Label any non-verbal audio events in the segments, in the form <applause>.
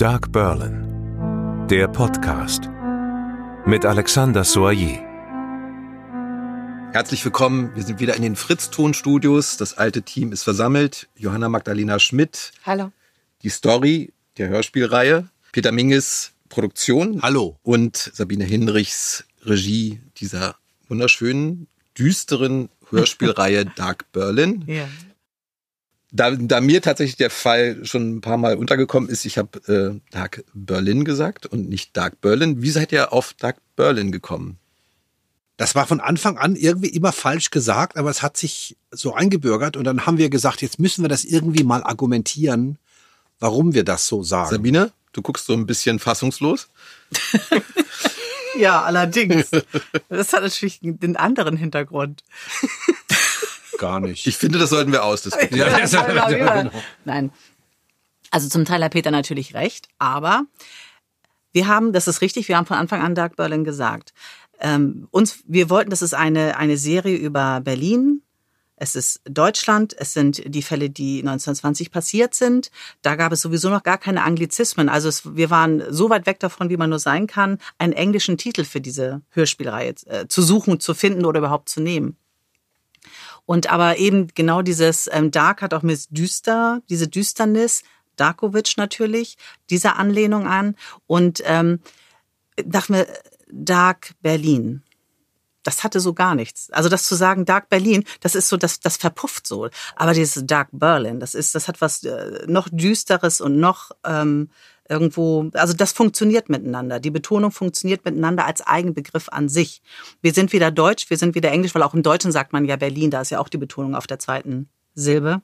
Dark Berlin, der Podcast mit Alexander Soyer. Herzlich willkommen. Wir sind wieder in den Fritz-Ton-Studios. Das alte Team ist versammelt. Johanna Magdalena Schmidt. Hallo. Die Story der Hörspielreihe. Peter Minges Produktion. Hallo. Und Sabine Hinrichs Regie dieser wunderschönen, düsteren <laughs> Hörspielreihe Dark Berlin. Ja. Da, da mir tatsächlich der Fall schon ein paar Mal untergekommen ist, ich habe äh, Dark Berlin gesagt und nicht Dark Berlin. Wie seid ihr auf Dark Berlin gekommen? Das war von Anfang an irgendwie immer falsch gesagt, aber es hat sich so eingebürgert und dann haben wir gesagt, jetzt müssen wir das irgendwie mal argumentieren, warum wir das so sagen. Sabine, du guckst so ein bisschen fassungslos. <laughs> Ja, allerdings. Das hat natürlich einen anderen Hintergrund. Gar nicht. Ich finde, das sollten wir ausdiskutieren. Ja, ja, genau. Nein. Also zum Teil hat Peter natürlich recht, aber wir haben, das ist richtig, wir haben von Anfang an Dark Berlin gesagt. Ähm, uns, wir wollten, das ist eine, eine Serie über Berlin. Es ist Deutschland, es sind die Fälle, die 1920 passiert sind. Da gab es sowieso noch gar keine Anglizismen. Also es, wir waren so weit weg davon, wie man nur sein kann, einen englischen Titel für diese Hörspielreihe äh, zu suchen, zu finden oder überhaupt zu nehmen. Und aber eben genau dieses ähm, Dark hat auch mit Düster, diese Düsternis, Darkovic natürlich, diese Anlehnung an. Und ähm, dachte mir, Dark Berlin. Das hatte so gar nichts. Also das zu sagen Dark Berlin, das ist so, das, das verpufft so. Aber dieses Dark Berlin, das ist, das hat was äh, noch düsteres und noch ähm, irgendwo, also das funktioniert miteinander. Die Betonung funktioniert miteinander als Eigenbegriff an sich. Wir sind wieder Deutsch, wir sind wieder Englisch, weil auch im Deutschen sagt man ja Berlin, da ist ja auch die Betonung auf der zweiten Silbe.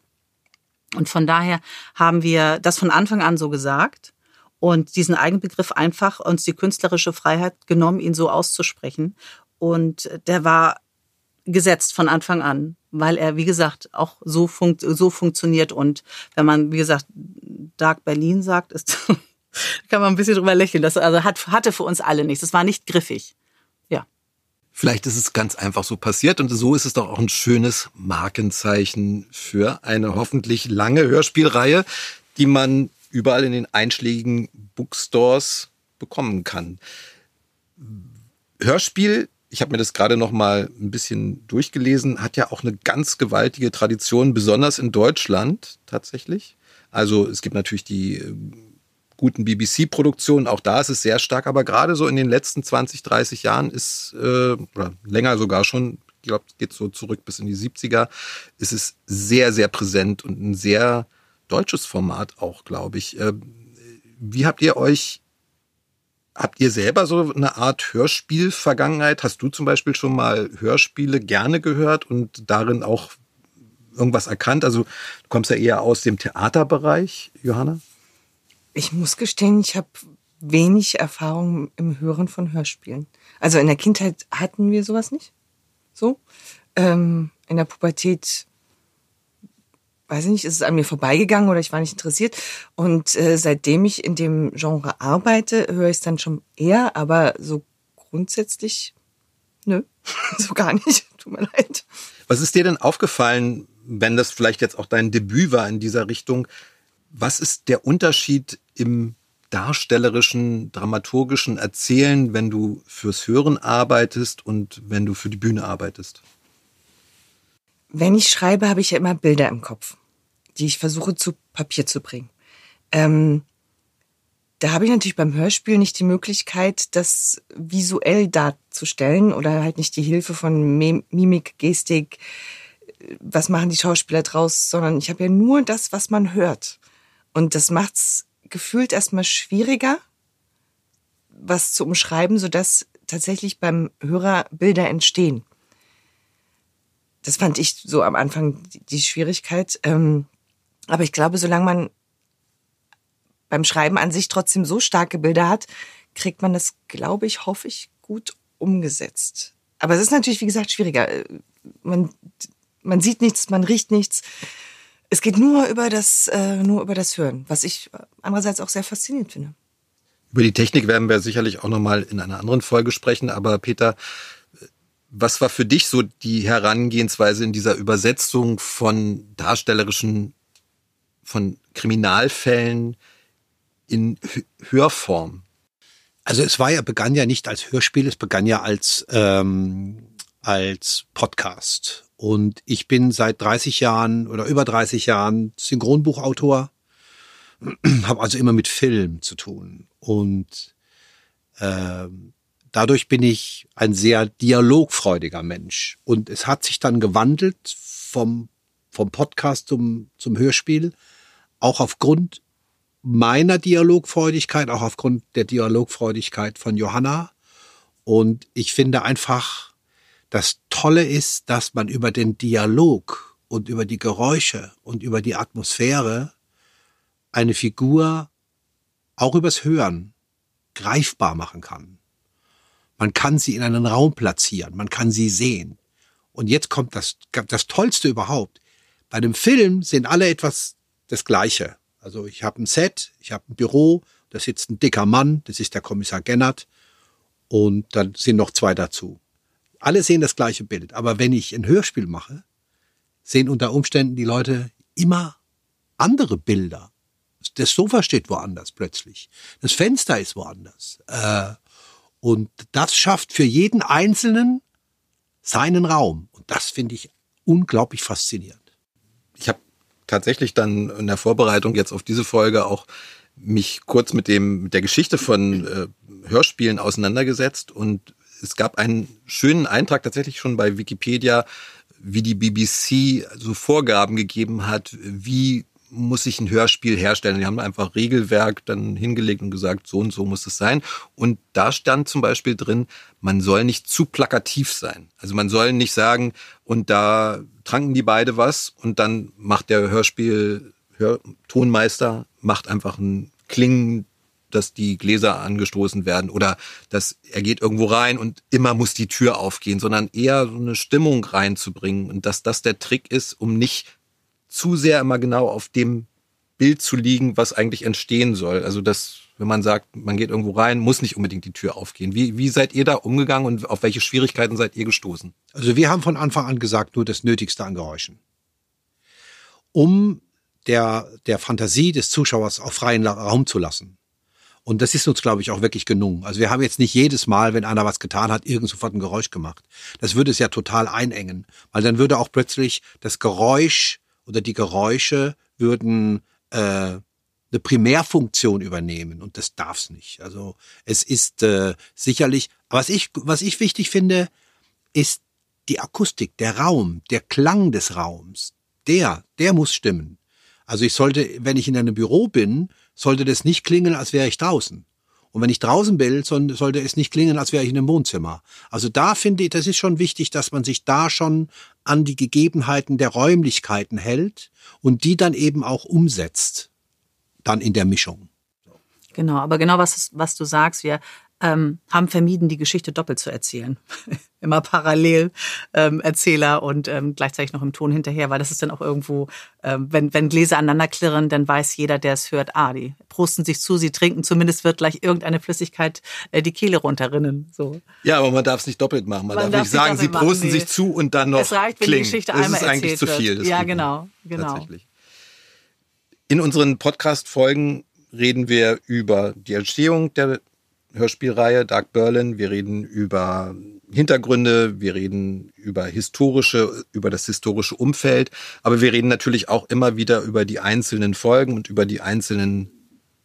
Und von daher haben wir das von Anfang an so gesagt und diesen Eigenbegriff einfach uns die künstlerische Freiheit genommen, ihn so auszusprechen. Und der war gesetzt von Anfang an, weil er, wie gesagt, auch so, funkt, so funktioniert. Und wenn man, wie gesagt, Dark Berlin sagt, ist, kann man ein bisschen drüber lächeln. Das also hat, hatte für uns alle nichts. Es war nicht griffig. Ja. Vielleicht ist es ganz einfach so passiert und so ist es doch auch ein schönes Markenzeichen für eine hoffentlich lange Hörspielreihe, die man überall in den einschlägigen Bookstores bekommen kann. Hörspiel, ich habe mir das gerade noch mal ein bisschen durchgelesen, hat ja auch eine ganz gewaltige Tradition, besonders in Deutschland tatsächlich. Also es gibt natürlich die äh, guten BBC-Produktionen, auch da ist es sehr stark, aber gerade so in den letzten 20, 30 Jahren ist, äh, oder länger sogar schon, ich glaube, es geht so zurück bis in die 70er, ist es sehr, sehr präsent und ein sehr deutsches Format auch, glaube ich. Äh, wie habt ihr euch, habt ihr selber so eine Art Hörspiel-Vergangenheit? Hast du zum Beispiel schon mal Hörspiele gerne gehört und darin auch irgendwas erkannt? Also du kommst ja eher aus dem Theaterbereich, Johanna. Ich muss gestehen, ich habe wenig Erfahrung im Hören von Hörspielen. Also in der Kindheit hatten wir sowas nicht. So. Ähm, in der Pubertät, weiß ich nicht, ist es an mir vorbeigegangen oder ich war nicht interessiert. Und äh, seitdem ich in dem Genre arbeite, höre ich es dann schon eher, aber so grundsätzlich, nö, <laughs> so gar nicht. Tut mir leid. Was ist dir denn aufgefallen, wenn das vielleicht jetzt auch dein Debüt war in dieser Richtung? Was ist der Unterschied im darstellerischen, dramaturgischen Erzählen, wenn du fürs Hören arbeitest und wenn du für die Bühne arbeitest? Wenn ich schreibe, habe ich ja immer Bilder im Kopf, die ich versuche zu Papier zu bringen. Ähm, da habe ich natürlich beim Hörspiel nicht die Möglichkeit, das visuell darzustellen oder halt nicht die Hilfe von Mimik, Gestik, was machen die Schauspieler draus, sondern ich habe ja nur das, was man hört. Und das macht's gefühlt erstmal schwieriger, was zu umschreiben, sodass tatsächlich beim Hörer Bilder entstehen. Das fand ich so am Anfang die Schwierigkeit. Ähm, aber ich glaube, solange man beim Schreiben an sich trotzdem so starke Bilder hat, kriegt man das, glaube ich, hoffe ich, gut umgesetzt. Aber es ist natürlich, wie gesagt, schwieriger. Man, man sieht nichts, man riecht nichts. Es geht nur über das, äh, nur über das Hören, was ich andererseits auch sehr faszinierend finde. Über die Technik werden wir sicherlich auch nochmal in einer anderen Folge sprechen. Aber Peter, was war für dich so die Herangehensweise in dieser Übersetzung von darstellerischen, von Kriminalfällen in Hörform? Also es war ja, begann ja nicht als Hörspiel, es begann ja als, ähm, als Podcast. Und ich bin seit 30 Jahren oder über 30 Jahren Synchronbuchautor, <clears throat> habe also immer mit Film zu tun. Und ähm, dadurch bin ich ein sehr dialogfreudiger Mensch. Und es hat sich dann gewandelt vom, vom Podcast zum, zum Hörspiel, auch aufgrund meiner Dialogfreudigkeit, auch aufgrund der Dialogfreudigkeit von Johanna. Und ich finde einfach, das Tolle ist, dass man über den Dialog und über die Geräusche und über die Atmosphäre eine Figur auch übers Hören greifbar machen kann. Man kann sie in einen Raum platzieren, man kann sie sehen. Und jetzt kommt das, das Tollste überhaupt. Bei einem Film sind alle etwas das Gleiche. Also ich habe ein Set, ich habe ein Büro, da sitzt ein dicker Mann, das ist der Kommissar Gennert, und dann sind noch zwei dazu. Alle sehen das gleiche Bild. Aber wenn ich ein Hörspiel mache, sehen unter Umständen die Leute immer andere Bilder. Das Sofa steht woanders plötzlich. Das Fenster ist woanders. Äh, und das schafft für jeden Einzelnen seinen Raum. Und das finde ich unglaublich faszinierend. Ich habe tatsächlich dann in der Vorbereitung jetzt auf diese Folge auch mich kurz mit dem mit der Geschichte von äh, Hörspielen auseinandergesetzt und es gab einen schönen Eintrag tatsächlich schon bei Wikipedia, wie die BBC so Vorgaben gegeben hat, wie muss sich ein Hörspiel herstellen. Die haben einfach Regelwerk dann hingelegt und gesagt, so und so muss es sein. Und da stand zum Beispiel drin, man soll nicht zu plakativ sein. Also man soll nicht sagen, und da tranken die beide was und dann macht der Hörspiel, Hör Tonmeister, macht einfach ein Klingen dass die Gläser angestoßen werden oder dass er geht irgendwo rein und immer muss die Tür aufgehen, sondern eher so eine Stimmung reinzubringen und dass das der Trick ist, um nicht zu sehr immer genau auf dem Bild zu liegen, was eigentlich entstehen soll. Also dass, wenn man sagt, man geht irgendwo rein, muss nicht unbedingt die Tür aufgehen. Wie, wie seid ihr da umgegangen und auf welche Schwierigkeiten seid ihr gestoßen? Also wir haben von Anfang an gesagt, nur das Nötigste an Geräuschen. Um der, der Fantasie des Zuschauers auf freien Raum zu lassen. Und das ist uns, glaube ich, auch wirklich gelungen. Also wir haben jetzt nicht jedes Mal, wenn einer was getan hat, irgend sofort ein Geräusch gemacht. Das würde es ja total einengen, weil dann würde auch plötzlich das Geräusch oder die Geräusche würden äh, eine Primärfunktion übernehmen und das darf's nicht. Also es ist äh, sicherlich, was ich was ich wichtig finde, ist die Akustik, der Raum, der Klang des Raums. Der, der muss stimmen. Also ich sollte, wenn ich in einem Büro bin, sollte das nicht klingen, als wäre ich draußen. Und wenn ich draußen bin, sollte es nicht klingen, als wäre ich in einem Wohnzimmer. Also da finde ich, das ist schon wichtig, dass man sich da schon an die Gegebenheiten der Räumlichkeiten hält und die dann eben auch umsetzt, dann in der Mischung. Genau, aber genau was, was du sagst, wir ähm, haben vermieden, die Geschichte doppelt zu erzählen. <laughs> Immer parallel ähm, Erzähler und ähm, gleichzeitig noch im Ton hinterher, weil das ist dann auch irgendwo, ähm, wenn, wenn Gläser aneinander klirren, dann weiß jeder, der es hört, ah, die prosten sich zu, sie trinken, zumindest wird gleich irgendeine Flüssigkeit äh, die Kehle runterrinnen. So. Ja, aber man darf es nicht doppelt machen. Man, man darf, darf nicht sagen, sie prosten machen, sich zu und dann noch. Es reicht, wenn klingen. die Geschichte das einmal ist eigentlich zu viel. Ja, genau, genau. In unseren Podcast-Folgen reden wir über die Entstehung der Hörspielreihe Dark Berlin. Wir reden über Hintergründe, wir reden über historische, über das historische Umfeld, aber wir reden natürlich auch immer wieder über die einzelnen Folgen und über die einzelnen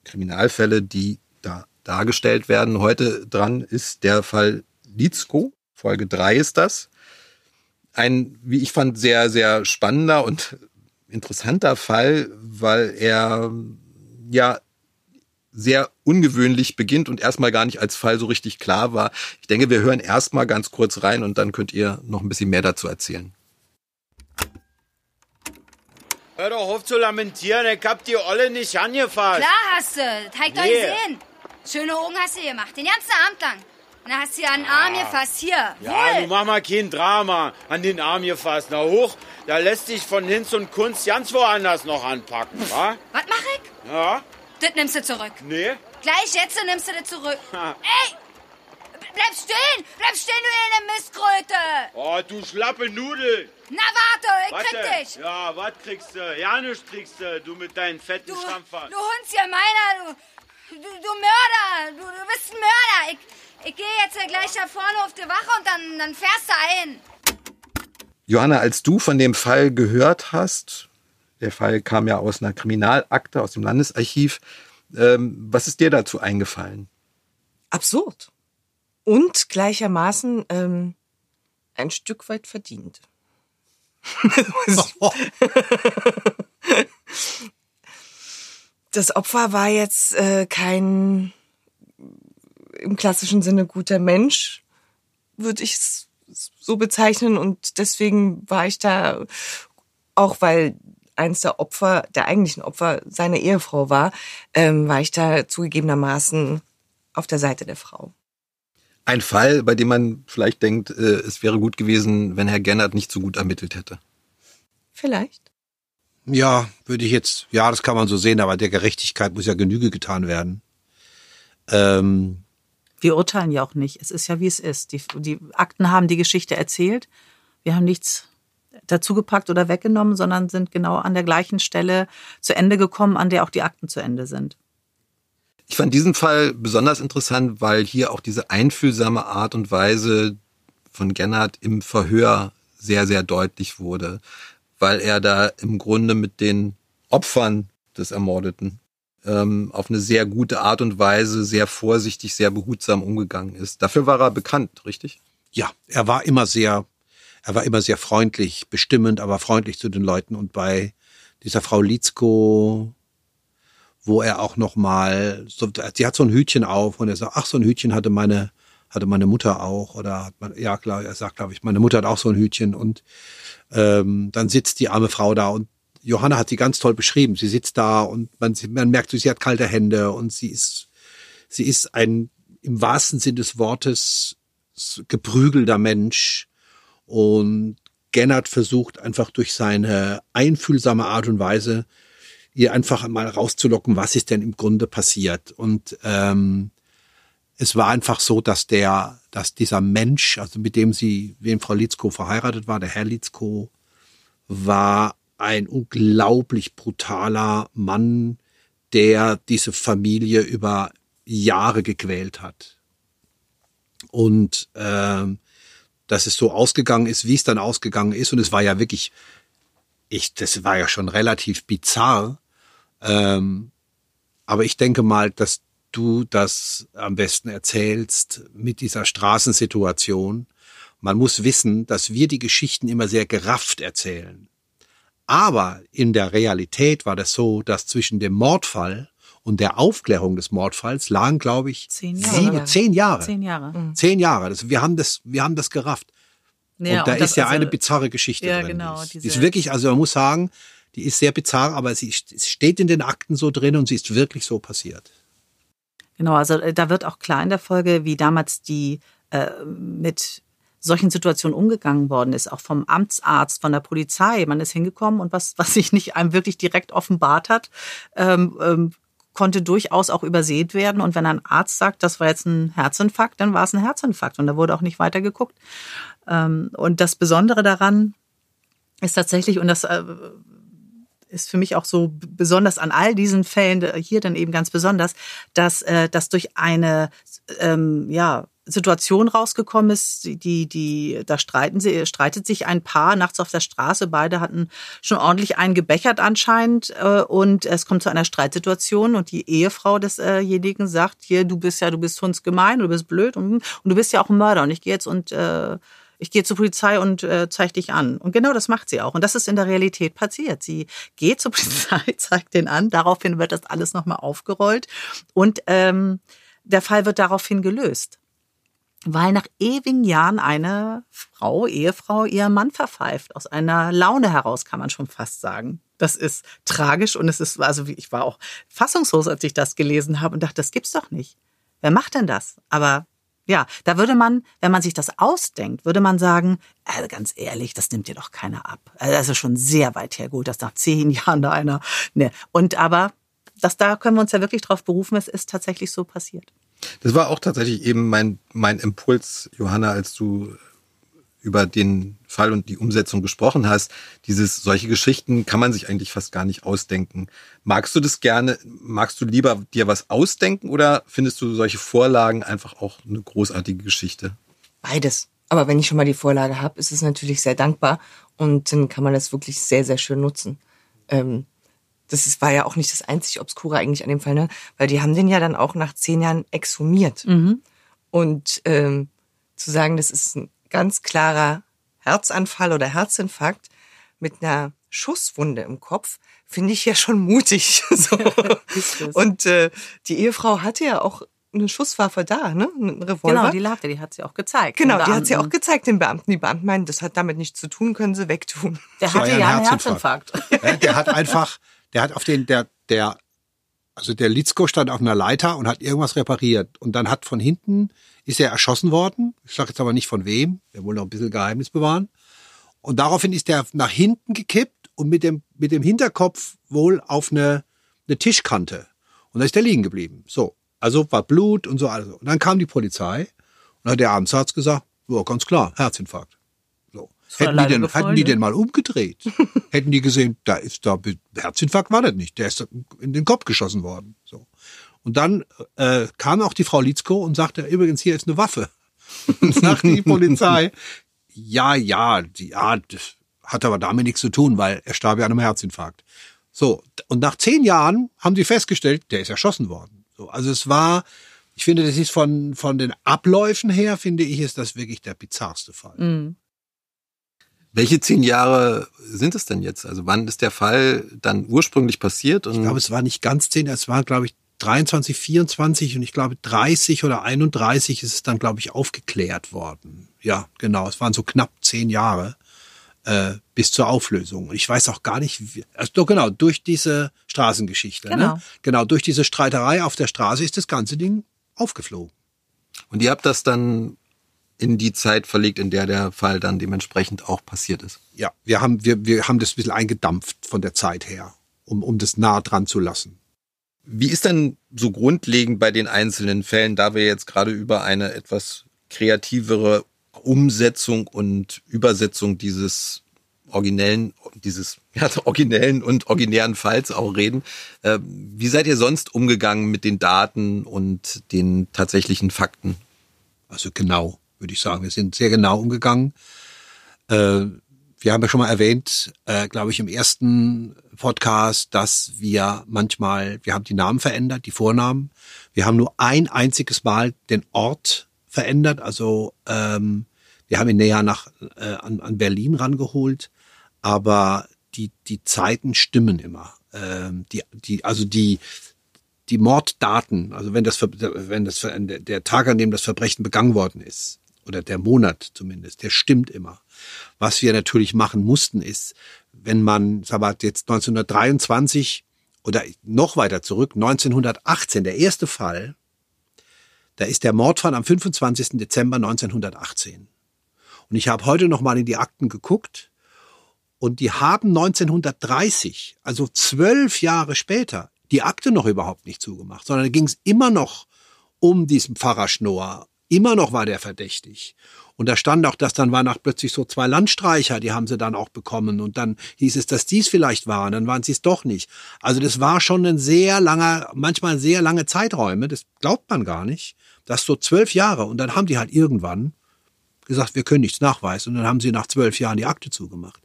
Kriminalfälle, die da dargestellt werden. Heute dran ist der Fall Litzko. Folge drei ist das. Ein, wie ich fand, sehr, sehr spannender und interessanter Fall, weil er ja sehr ungewöhnlich beginnt und erstmal gar nicht als Fall so richtig klar war. Ich denke, wir hören erstmal ganz kurz rein und dann könnt ihr noch ein bisschen mehr dazu erzählen. Hör doch auf zu lamentieren, ich hab die Olle nicht angefasst. Klar hast du, das hab ich doch gesehen. Schöne Augen hast du gemacht, den ganzen Abend lang. Und dann hast du ja einen Arm gefasst, hier. Ja, Wohl. du mach mal kein Drama an den Arm gefasst. Na hoch, da lässt sich von Hinz und Kunst ganz woanders noch anpacken, wa? Was mach ich? Ja, das nimmst du zurück. Nee? Gleich jetzt nimmst du das zurück. <laughs> Ey! Bleib stehen! Bleib stehen, du eine Mistkröte! Oh, du schlappe Nudel! Na warte, ich Warte. krieg dich! Ja, was kriegst du? Ja, nichts kriegst du, du mit deinen fetten Du, Stampfern. du Hunds hier meiner, du! Du, du Mörder! Du, du bist ein Mörder! Ich, ich gehe jetzt gleich da vorne auf die Wache und dann, dann fährst du ein. Johanna, als du von dem Fall gehört hast, der Fall kam ja aus einer Kriminalakte, aus dem Landesarchiv, ähm, was ist dir dazu eingefallen? Absurd. Und gleichermaßen ähm, ein Stück weit verdient. das Opfer war jetzt äh, kein im klassischen Sinne guter Mensch, würde ich es so bezeichnen. Und deswegen war ich da, auch weil eins der Opfer, der eigentlichen Opfer, seine Ehefrau war, ähm, war ich da zugegebenermaßen auf der Seite der Frau. Ein Fall, bei dem man vielleicht denkt, äh, es wäre gut gewesen, wenn Herr Gennert nicht so gut ermittelt hätte. Vielleicht. Ja, würde ich jetzt, ja, das kann man so sehen, aber der Gerechtigkeit muss ja Genüge getan werden. Ähm, wir urteilen ja auch nicht. Es ist ja, wie es ist. Die, die Akten haben die Geschichte erzählt. Wir haben nichts dazugepackt oder weggenommen, sondern sind genau an der gleichen Stelle zu Ende gekommen, an der auch die Akten zu Ende sind. Ich fand diesen Fall besonders interessant, weil hier auch diese einfühlsame Art und Weise von Gennard im Verhör sehr, sehr deutlich wurde, weil er da im Grunde mit den Opfern des Ermordeten ähm, auf eine sehr gute Art und Weise, sehr vorsichtig, sehr behutsam umgegangen ist. Dafür war er bekannt, richtig? Ja, er war immer sehr, er war immer sehr freundlich, bestimmend, aber freundlich zu den Leuten. Und bei dieser Frau Litzko, wo er auch noch mal, so, sie hat so ein Hütchen auf und er sagt, ach, so ein Hütchen hatte meine, hatte meine Mutter auch oder hat man, ja klar, er sagt, glaube ich, meine Mutter hat auch so ein Hütchen und ähm, dann sitzt die arme Frau da und Johanna hat sie ganz toll beschrieben. Sie sitzt da und man, man merkt, sie hat kalte Hände und sie ist, sie ist ein im wahrsten Sinn des Wortes geprügelter Mensch. Und Gennard versucht einfach durch seine einfühlsame Art und Weise ihr einfach mal rauszulocken, was ist denn im Grunde passiert. Und ähm, es war einfach so, dass der, dass dieser Mensch, also mit dem sie, wen Frau Litzko verheiratet war, der Herr Litzko, war ein unglaublich brutaler Mann, der diese Familie über Jahre gequält hat. Und ähm, dass es so ausgegangen ist, wie es dann ausgegangen ist, und es war ja wirklich, ich, das war ja schon relativ bizarr. Ähm, aber ich denke mal, dass du das am besten erzählst mit dieser Straßensituation. Man muss wissen, dass wir die Geschichten immer sehr gerafft erzählen. Aber in der Realität war das so, dass zwischen dem Mordfall und der Aufklärung des Mordfalls lagen, glaube ich, zehn Jahre. Sieben, zehn Jahre. Zehn Jahre. Mhm. Zehn Jahre. Das, wir haben das, wir haben das gerafft. Ja, und da und ist ja also, eine bizarre Geschichte ja, drin. Genau, die, ist, die ist wirklich, also man muss sagen, die ist sehr bizarr, aber sie steht in den Akten so drin und sie ist wirklich so passiert. Genau, also äh, da wird auch klar in der Folge, wie damals die äh, mit solchen Situationen umgegangen worden ist, auch vom Amtsarzt, von der Polizei. Man ist hingekommen und was, was sich nicht einem wirklich direkt offenbart hat, ähm, ähm, konnte durchaus auch übersehen werden. Und wenn ein Arzt sagt, das war jetzt ein Herzinfarkt, dann war es ein Herzinfarkt und da wurde auch nicht weiter geguckt. Ähm, und das Besondere daran ist tatsächlich, und das äh, ist für mich auch so besonders an all diesen Fällen hier dann eben ganz besonders, dass äh, das durch eine ähm, ja Situation rausgekommen ist, die, die, da streiten sie, streitet sich ein Paar nachts auf der Straße. Beide hatten schon ordentlich einen gebechert anscheinend äh, und es kommt zu einer Streitsituation und die Ehefrau desjenigen sagt, hier, du bist ja, du bist hundsgemein, du bist blöd und, und du bist ja auch ein Mörder und ich gehe jetzt und äh, ich gehe zur Polizei und äh, zeige dich an. Und genau das macht sie auch. Und das ist in der Realität passiert. Sie geht zur <laughs> Polizei, zeigt den an, daraufhin wird das alles nochmal aufgerollt und ähm, der Fall wird daraufhin gelöst weil nach ewigen Jahren eine Frau, Ehefrau, ihren Mann verpfeift. Aus einer Laune heraus, kann man schon fast sagen. Das ist tragisch und es ist, also ich war auch fassungslos, als ich das gelesen habe und dachte, das gibt's doch nicht. Wer macht denn das? Aber ja, da würde man, wenn man sich das ausdenkt, würde man sagen, also ganz ehrlich, das nimmt dir doch keiner ab. Also das ist schon sehr weit hergeholt, dass nach zehn <laughs> Jahren da einer, ne. Und aber, das, da können wir uns ja wirklich drauf berufen, es ist tatsächlich so passiert. Das war auch tatsächlich eben mein, mein Impuls, Johanna, als du über den Fall und die Umsetzung gesprochen hast, dieses, solche Geschichten kann man sich eigentlich fast gar nicht ausdenken. Magst du das gerne, magst du lieber dir was ausdenken oder findest du solche Vorlagen einfach auch eine großartige Geschichte? Beides. Aber wenn ich schon mal die Vorlage habe, ist es natürlich sehr dankbar und dann kann man das wirklich sehr, sehr schön nutzen. Ähm, das ist, war ja auch nicht das einzig Obskure eigentlich an dem Fall, ne? weil die haben den ja dann auch nach zehn Jahren exhumiert. Und ähm, zu sagen, das ist ein ganz klarer Herzanfall oder Herzinfarkt mit einer Schusswunde im Kopf, finde ich ja schon mutig. <laughs> so. <laughs> Und äh, die Ehefrau hatte ja auch eine Schusswaffe da, ne? Ein Revolver. Genau, die lag da, die hat sie auch gezeigt. Genau, die hat sie auch gezeigt, den Beamten. Die Beamten meinen, das hat damit nichts zu tun, können sie wegtun. Der hatte ja ein ja einen Herzinfarkt. Herzinfarkt. Der hat einfach, der hat auf den, der, der, also der Litzko stand auf einer Leiter und hat irgendwas repariert. Und dann hat von hinten, ist er erschossen worden. Ich sage jetzt aber nicht von wem. Der will noch ein bisschen Geheimnis bewahren. Und daraufhin ist der nach hinten gekippt und mit dem, mit dem Hinterkopf wohl auf eine, eine Tischkante. Und da ist der liegen geblieben. So. Also war Blut und so alles. Und dann kam die Polizei und hat der Arztarzt gesagt, ja, ganz klar, Herzinfarkt. Hätten die, alleine den, gefallen, hätten die ne? den mal umgedreht, <laughs> hätten die gesehen, da ist da Herzinfarkt war das nicht, der ist in den Kopf geschossen worden. So. Und dann äh, kam auch die Frau Litzko und sagte, übrigens, hier ist eine Waffe. <laughs> Und sagte die Polizei, ja, ja, die, ja, das hat aber damit nichts zu tun, weil er starb ja an einem Herzinfarkt. So, und nach zehn Jahren haben sie festgestellt, der ist erschossen worden. So, also es war, ich finde, das ist von, von den Abläufen her, finde ich, ist das wirklich der bizarrste Fall. Mhm. Welche zehn Jahre sind es denn jetzt? Also wann ist der Fall dann ursprünglich passiert? Und Ich glaube, es war nicht ganz zehn, es war, glaube ich, 23, 24 und ich glaube 30 oder 31 ist es dann, glaube ich, aufgeklärt worden. Ja, genau. Es waren so knapp zehn Jahre äh, bis zur Auflösung. Und ich weiß auch gar nicht, wie, also doch, genau, durch diese Straßengeschichte. Genau. Ne? Genau, durch diese Streiterei auf der Straße ist das ganze Ding aufgeflogen. Und ihr habt das dann in die Zeit verlegt, in der der Fall dann dementsprechend auch passiert ist. Ja, wir haben, wir, wir haben das ein bisschen eingedampft von der Zeit her, um, um das nah dran zu lassen. Wie ist denn so grundlegend bei den einzelnen Fällen, da wir jetzt gerade über eine etwas kreativere Umsetzung und Übersetzung dieses originellen, dieses <laughs> ja, originellen und originären Falls auch reden. Äh, wie seid ihr sonst umgegangen mit den Daten und den tatsächlichen Fakten? Also genau, würde ich sagen. Wir sind sehr genau umgegangen. Äh, wir haben ja schon mal erwähnt, äh, glaube ich, im ersten Podcast, dass wir manchmal, wir haben die Namen verändert, die Vornamen. Wir haben nur ein einziges Mal den Ort verändert. Also ähm, wir haben ihn näher nach äh, an, an Berlin rangeholt, aber die die Zeiten stimmen immer. Ähm, die die also die die Morddaten, also wenn das wenn das der Tag, an dem das Verbrechen begangen worden ist oder der Monat zumindest, der stimmt immer. Was wir natürlich machen mussten ist, wenn man, sag mal, jetzt 1923 oder noch weiter zurück, 1918, der erste Fall, da ist der Mordfall am 25. Dezember 1918. Und ich habe heute noch mal in die Akten geguckt und die haben 1930, also zwölf Jahre später, die Akte noch überhaupt nicht zugemacht, sondern da ging es immer noch um diesen Pfarrer Schnoor. Immer noch war der verdächtig. Und da stand auch, dass dann waren auch plötzlich so zwei Landstreicher, die haben sie dann auch bekommen. Und dann hieß es, dass dies vielleicht waren, dann waren sie es doch nicht. Also das war schon ein sehr langer, manchmal sehr lange Zeiträume, das glaubt man gar nicht. Das so zwölf Jahre. Und dann haben die halt irgendwann gesagt, wir können nichts nachweisen. Und dann haben sie nach zwölf Jahren die Akte zugemacht.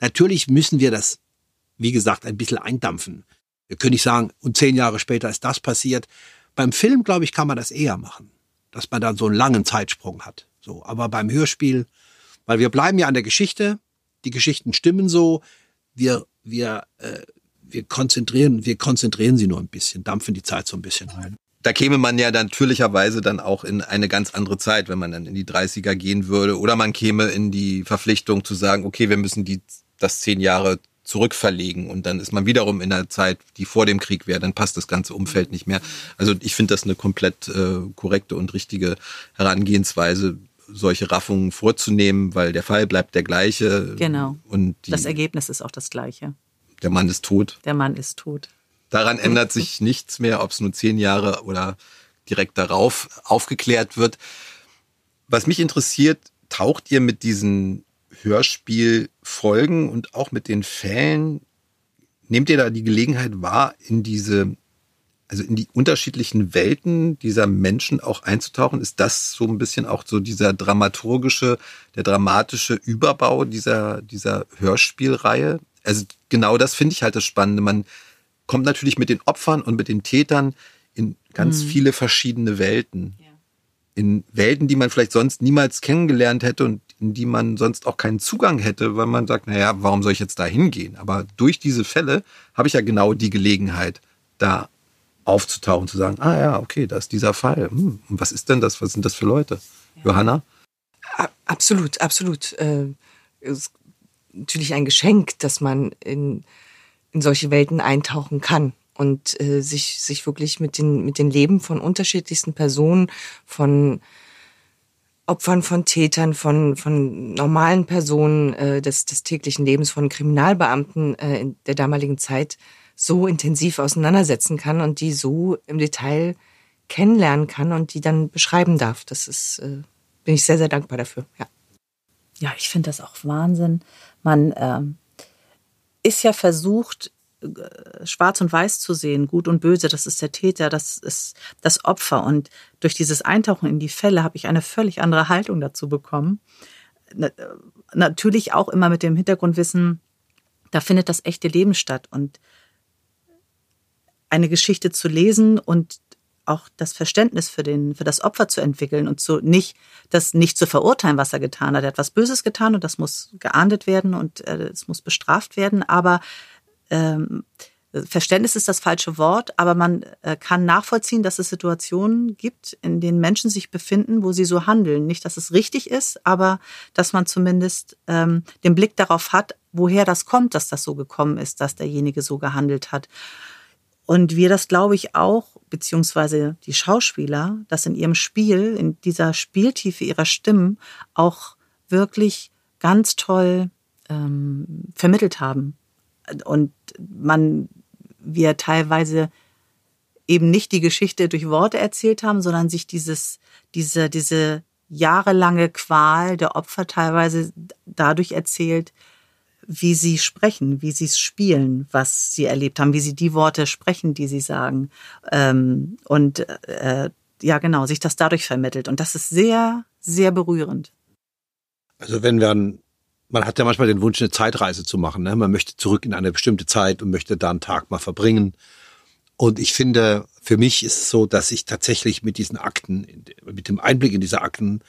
Natürlich müssen wir das, wie gesagt, ein bisschen eindampfen. Wir können nicht sagen, und zehn Jahre später ist das passiert. Beim Film, glaube ich, kann man das eher machen, dass man dann so einen langen Zeitsprung hat. So, aber beim Hörspiel, weil wir bleiben ja an der Geschichte, die Geschichten stimmen so, wir, wir, äh, wir konzentrieren, wir konzentrieren sie nur ein bisschen, dampfen die Zeit so ein bisschen ein. Da käme man ja dann natürlicherweise dann auch in eine ganz andere Zeit, wenn man dann in die 30er gehen würde. Oder man käme in die Verpflichtung zu sagen, okay, wir müssen die, das zehn Jahre zurückverlegen und dann ist man wiederum in der Zeit, die vor dem Krieg wäre, dann passt das ganze Umfeld nicht mehr. Also ich finde das eine komplett äh, korrekte und richtige Herangehensweise, solche Raffungen vorzunehmen, weil der Fall bleibt der gleiche. Genau. Und die, Das Ergebnis ist auch das gleiche. der Mann ist tot. Der Mann ist tot. Daran ändert sich <laughs> nichts mehr, ob es nur zehn Jahre oder direkt darauf aufgeklärt wird. Was mich interessiert, taucht ihr mit diesen Hörspielfolgen und auch mit den Fällen, nehmt ihr da die Gelegenheit wahr, in diese, also in die unterschiedlichen Welten dieser Menschen auch einzutauchen? Ist das so ein bisschen auch so dieser dramaturgische, der dramatische Überbau dieser, dieser Hörspielreihe? Also genau das finde ich halt das Spannende. Man kommt natürlich mit den Opfern und mit den Tätern in ganz mhm. viele verschiedene Welten. Ja. In Welten, die man vielleicht sonst niemals kennengelernt hätte und in die man sonst auch keinen Zugang hätte, weil man sagt, naja, warum soll ich jetzt da hingehen? Aber durch diese Fälle habe ich ja genau die Gelegenheit, da aufzutauchen, zu sagen, ah ja, okay, da ist dieser Fall. Hm, und was ist denn das? Was sind das für Leute? Ja. Johanna? Absolut, absolut. Äh, ist natürlich ein Geschenk, dass man in, in solche Welten eintauchen kann und äh, sich, sich wirklich mit den, mit den Leben von unterschiedlichsten Personen, von Opfern von Tätern, von, von normalen Personen äh, des, des täglichen Lebens, von Kriminalbeamten äh, in der damaligen Zeit so intensiv auseinandersetzen kann und die so im Detail kennenlernen kann und die dann beschreiben darf. Das ist, äh, bin ich sehr, sehr dankbar dafür. Ja, ja ich finde das auch Wahnsinn. Man ähm, ist ja versucht, schwarz und weiß zu sehen, gut und böse, das ist der Täter, das ist das Opfer. Und durch dieses Eintauchen in die Fälle habe ich eine völlig andere Haltung dazu bekommen. Natürlich auch immer mit dem Hintergrundwissen, da findet das echte Leben statt. Und eine Geschichte zu lesen und auch das Verständnis für den, für das Opfer zu entwickeln und zu nicht, das nicht zu verurteilen, was er getan hat. Er hat was Böses getan und das muss geahndet werden und äh, es muss bestraft werden. Aber ähm, Verständnis ist das falsche Wort, aber man äh, kann nachvollziehen, dass es Situationen gibt, in denen Menschen sich befinden, wo sie so handeln. Nicht, dass es richtig ist, aber dass man zumindest ähm, den Blick darauf hat, woher das kommt, dass das so gekommen ist, dass derjenige so gehandelt hat. Und wir das, glaube ich, auch, beziehungsweise die Schauspieler, das in ihrem Spiel, in dieser Spieltiefe ihrer Stimmen auch wirklich ganz toll ähm, vermittelt haben und man, wir teilweise eben nicht die Geschichte durch Worte erzählt haben, sondern sich dieses, diese, diese jahrelange Qual der Opfer teilweise dadurch erzählt, wie sie sprechen, wie sie es spielen, was sie erlebt haben, wie sie die Worte sprechen, die sie sagen. Ähm, und äh, ja, genau, sich das dadurch vermittelt. Und das ist sehr, sehr berührend. Also wenn wir an man hat ja manchmal den Wunsch, eine Zeitreise zu machen. Ne? Man möchte zurück in eine bestimmte Zeit und möchte da einen Tag mal verbringen. Und ich finde, für mich ist es so, dass ich tatsächlich mit diesen Akten, mit dem Einblick in diese Akten,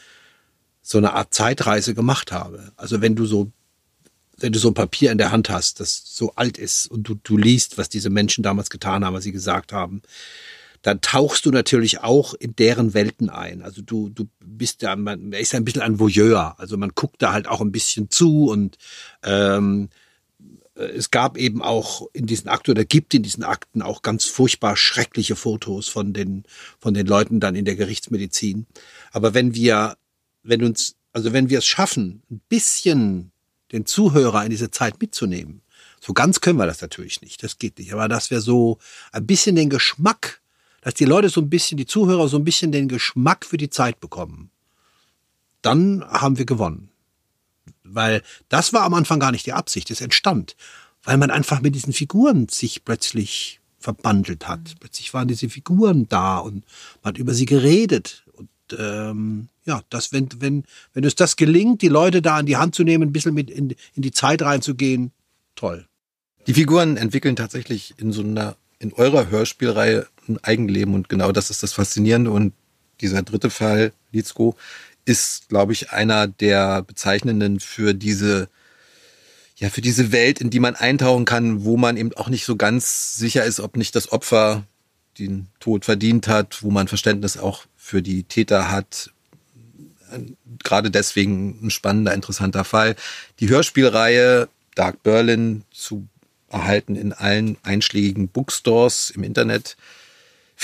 so eine Art Zeitreise gemacht habe. Also wenn du so, wenn du so ein Papier in der Hand hast, das so alt ist und du, du liest, was diese Menschen damals getan haben, was sie gesagt haben, dann tauchst du natürlich auch in deren Welten ein. Also du, du bist ja, man ist ja ein bisschen ein Voyeur. Also man guckt da halt auch ein bisschen zu und ähm, es gab eben auch in diesen Akten oder gibt in diesen Akten auch ganz furchtbar schreckliche Fotos von den, von den Leuten dann in der Gerichtsmedizin. Aber wenn wir, wenn uns, also wenn wir es schaffen, ein bisschen den Zuhörer in diese Zeit mitzunehmen, so ganz können wir das natürlich nicht, das geht nicht, aber dass wir so ein bisschen den Geschmack dass die Leute so ein bisschen, die Zuhörer so ein bisschen den Geschmack für die Zeit bekommen, dann haben wir gewonnen. Weil das war am Anfang gar nicht die Absicht, es entstand, weil man einfach mit diesen Figuren sich plötzlich verbandelt hat. Mhm. Plötzlich waren diese Figuren da und man hat über sie geredet. Und ähm, ja, das, wenn, wenn, wenn es das gelingt, die Leute da an die Hand zu nehmen, ein bisschen mit in, in die Zeit reinzugehen, toll. Die Figuren entwickeln tatsächlich in so einer in eurer Hörspielreihe ein Eigenleben und genau das ist das Faszinierende. Und dieser dritte Fall, Litzko, ist, glaube ich, einer der bezeichnenden für diese, ja, für diese Welt, in die man eintauchen kann, wo man eben auch nicht so ganz sicher ist, ob nicht das Opfer den Tod verdient hat, wo man Verständnis auch für die Täter hat. Gerade deswegen ein spannender, interessanter Fall. Die Hörspielreihe Dark Berlin zu erhalten in allen einschlägigen Bookstores im Internet.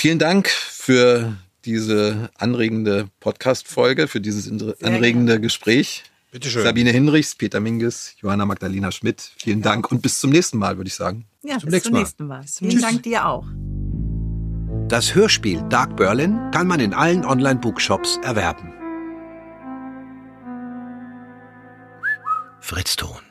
Vielen Dank für diese anregende Podcast-Folge, für dieses anregende. Gespräch. Bitte schön. Sabine Hinrichs, Peter Minges, Johanna Magdalena Schmidt. Vielen ja. Dank und bis zum nächsten Mal, würde ich sagen. Ja, bis zum, bis nächsten, zum nächsten Mal. Mal. Vielen Tschüss. Dank dir auch. Das Hörspiel Dark Berlin kann man in allen Online-Bookshops erwerben. Fritz Ton.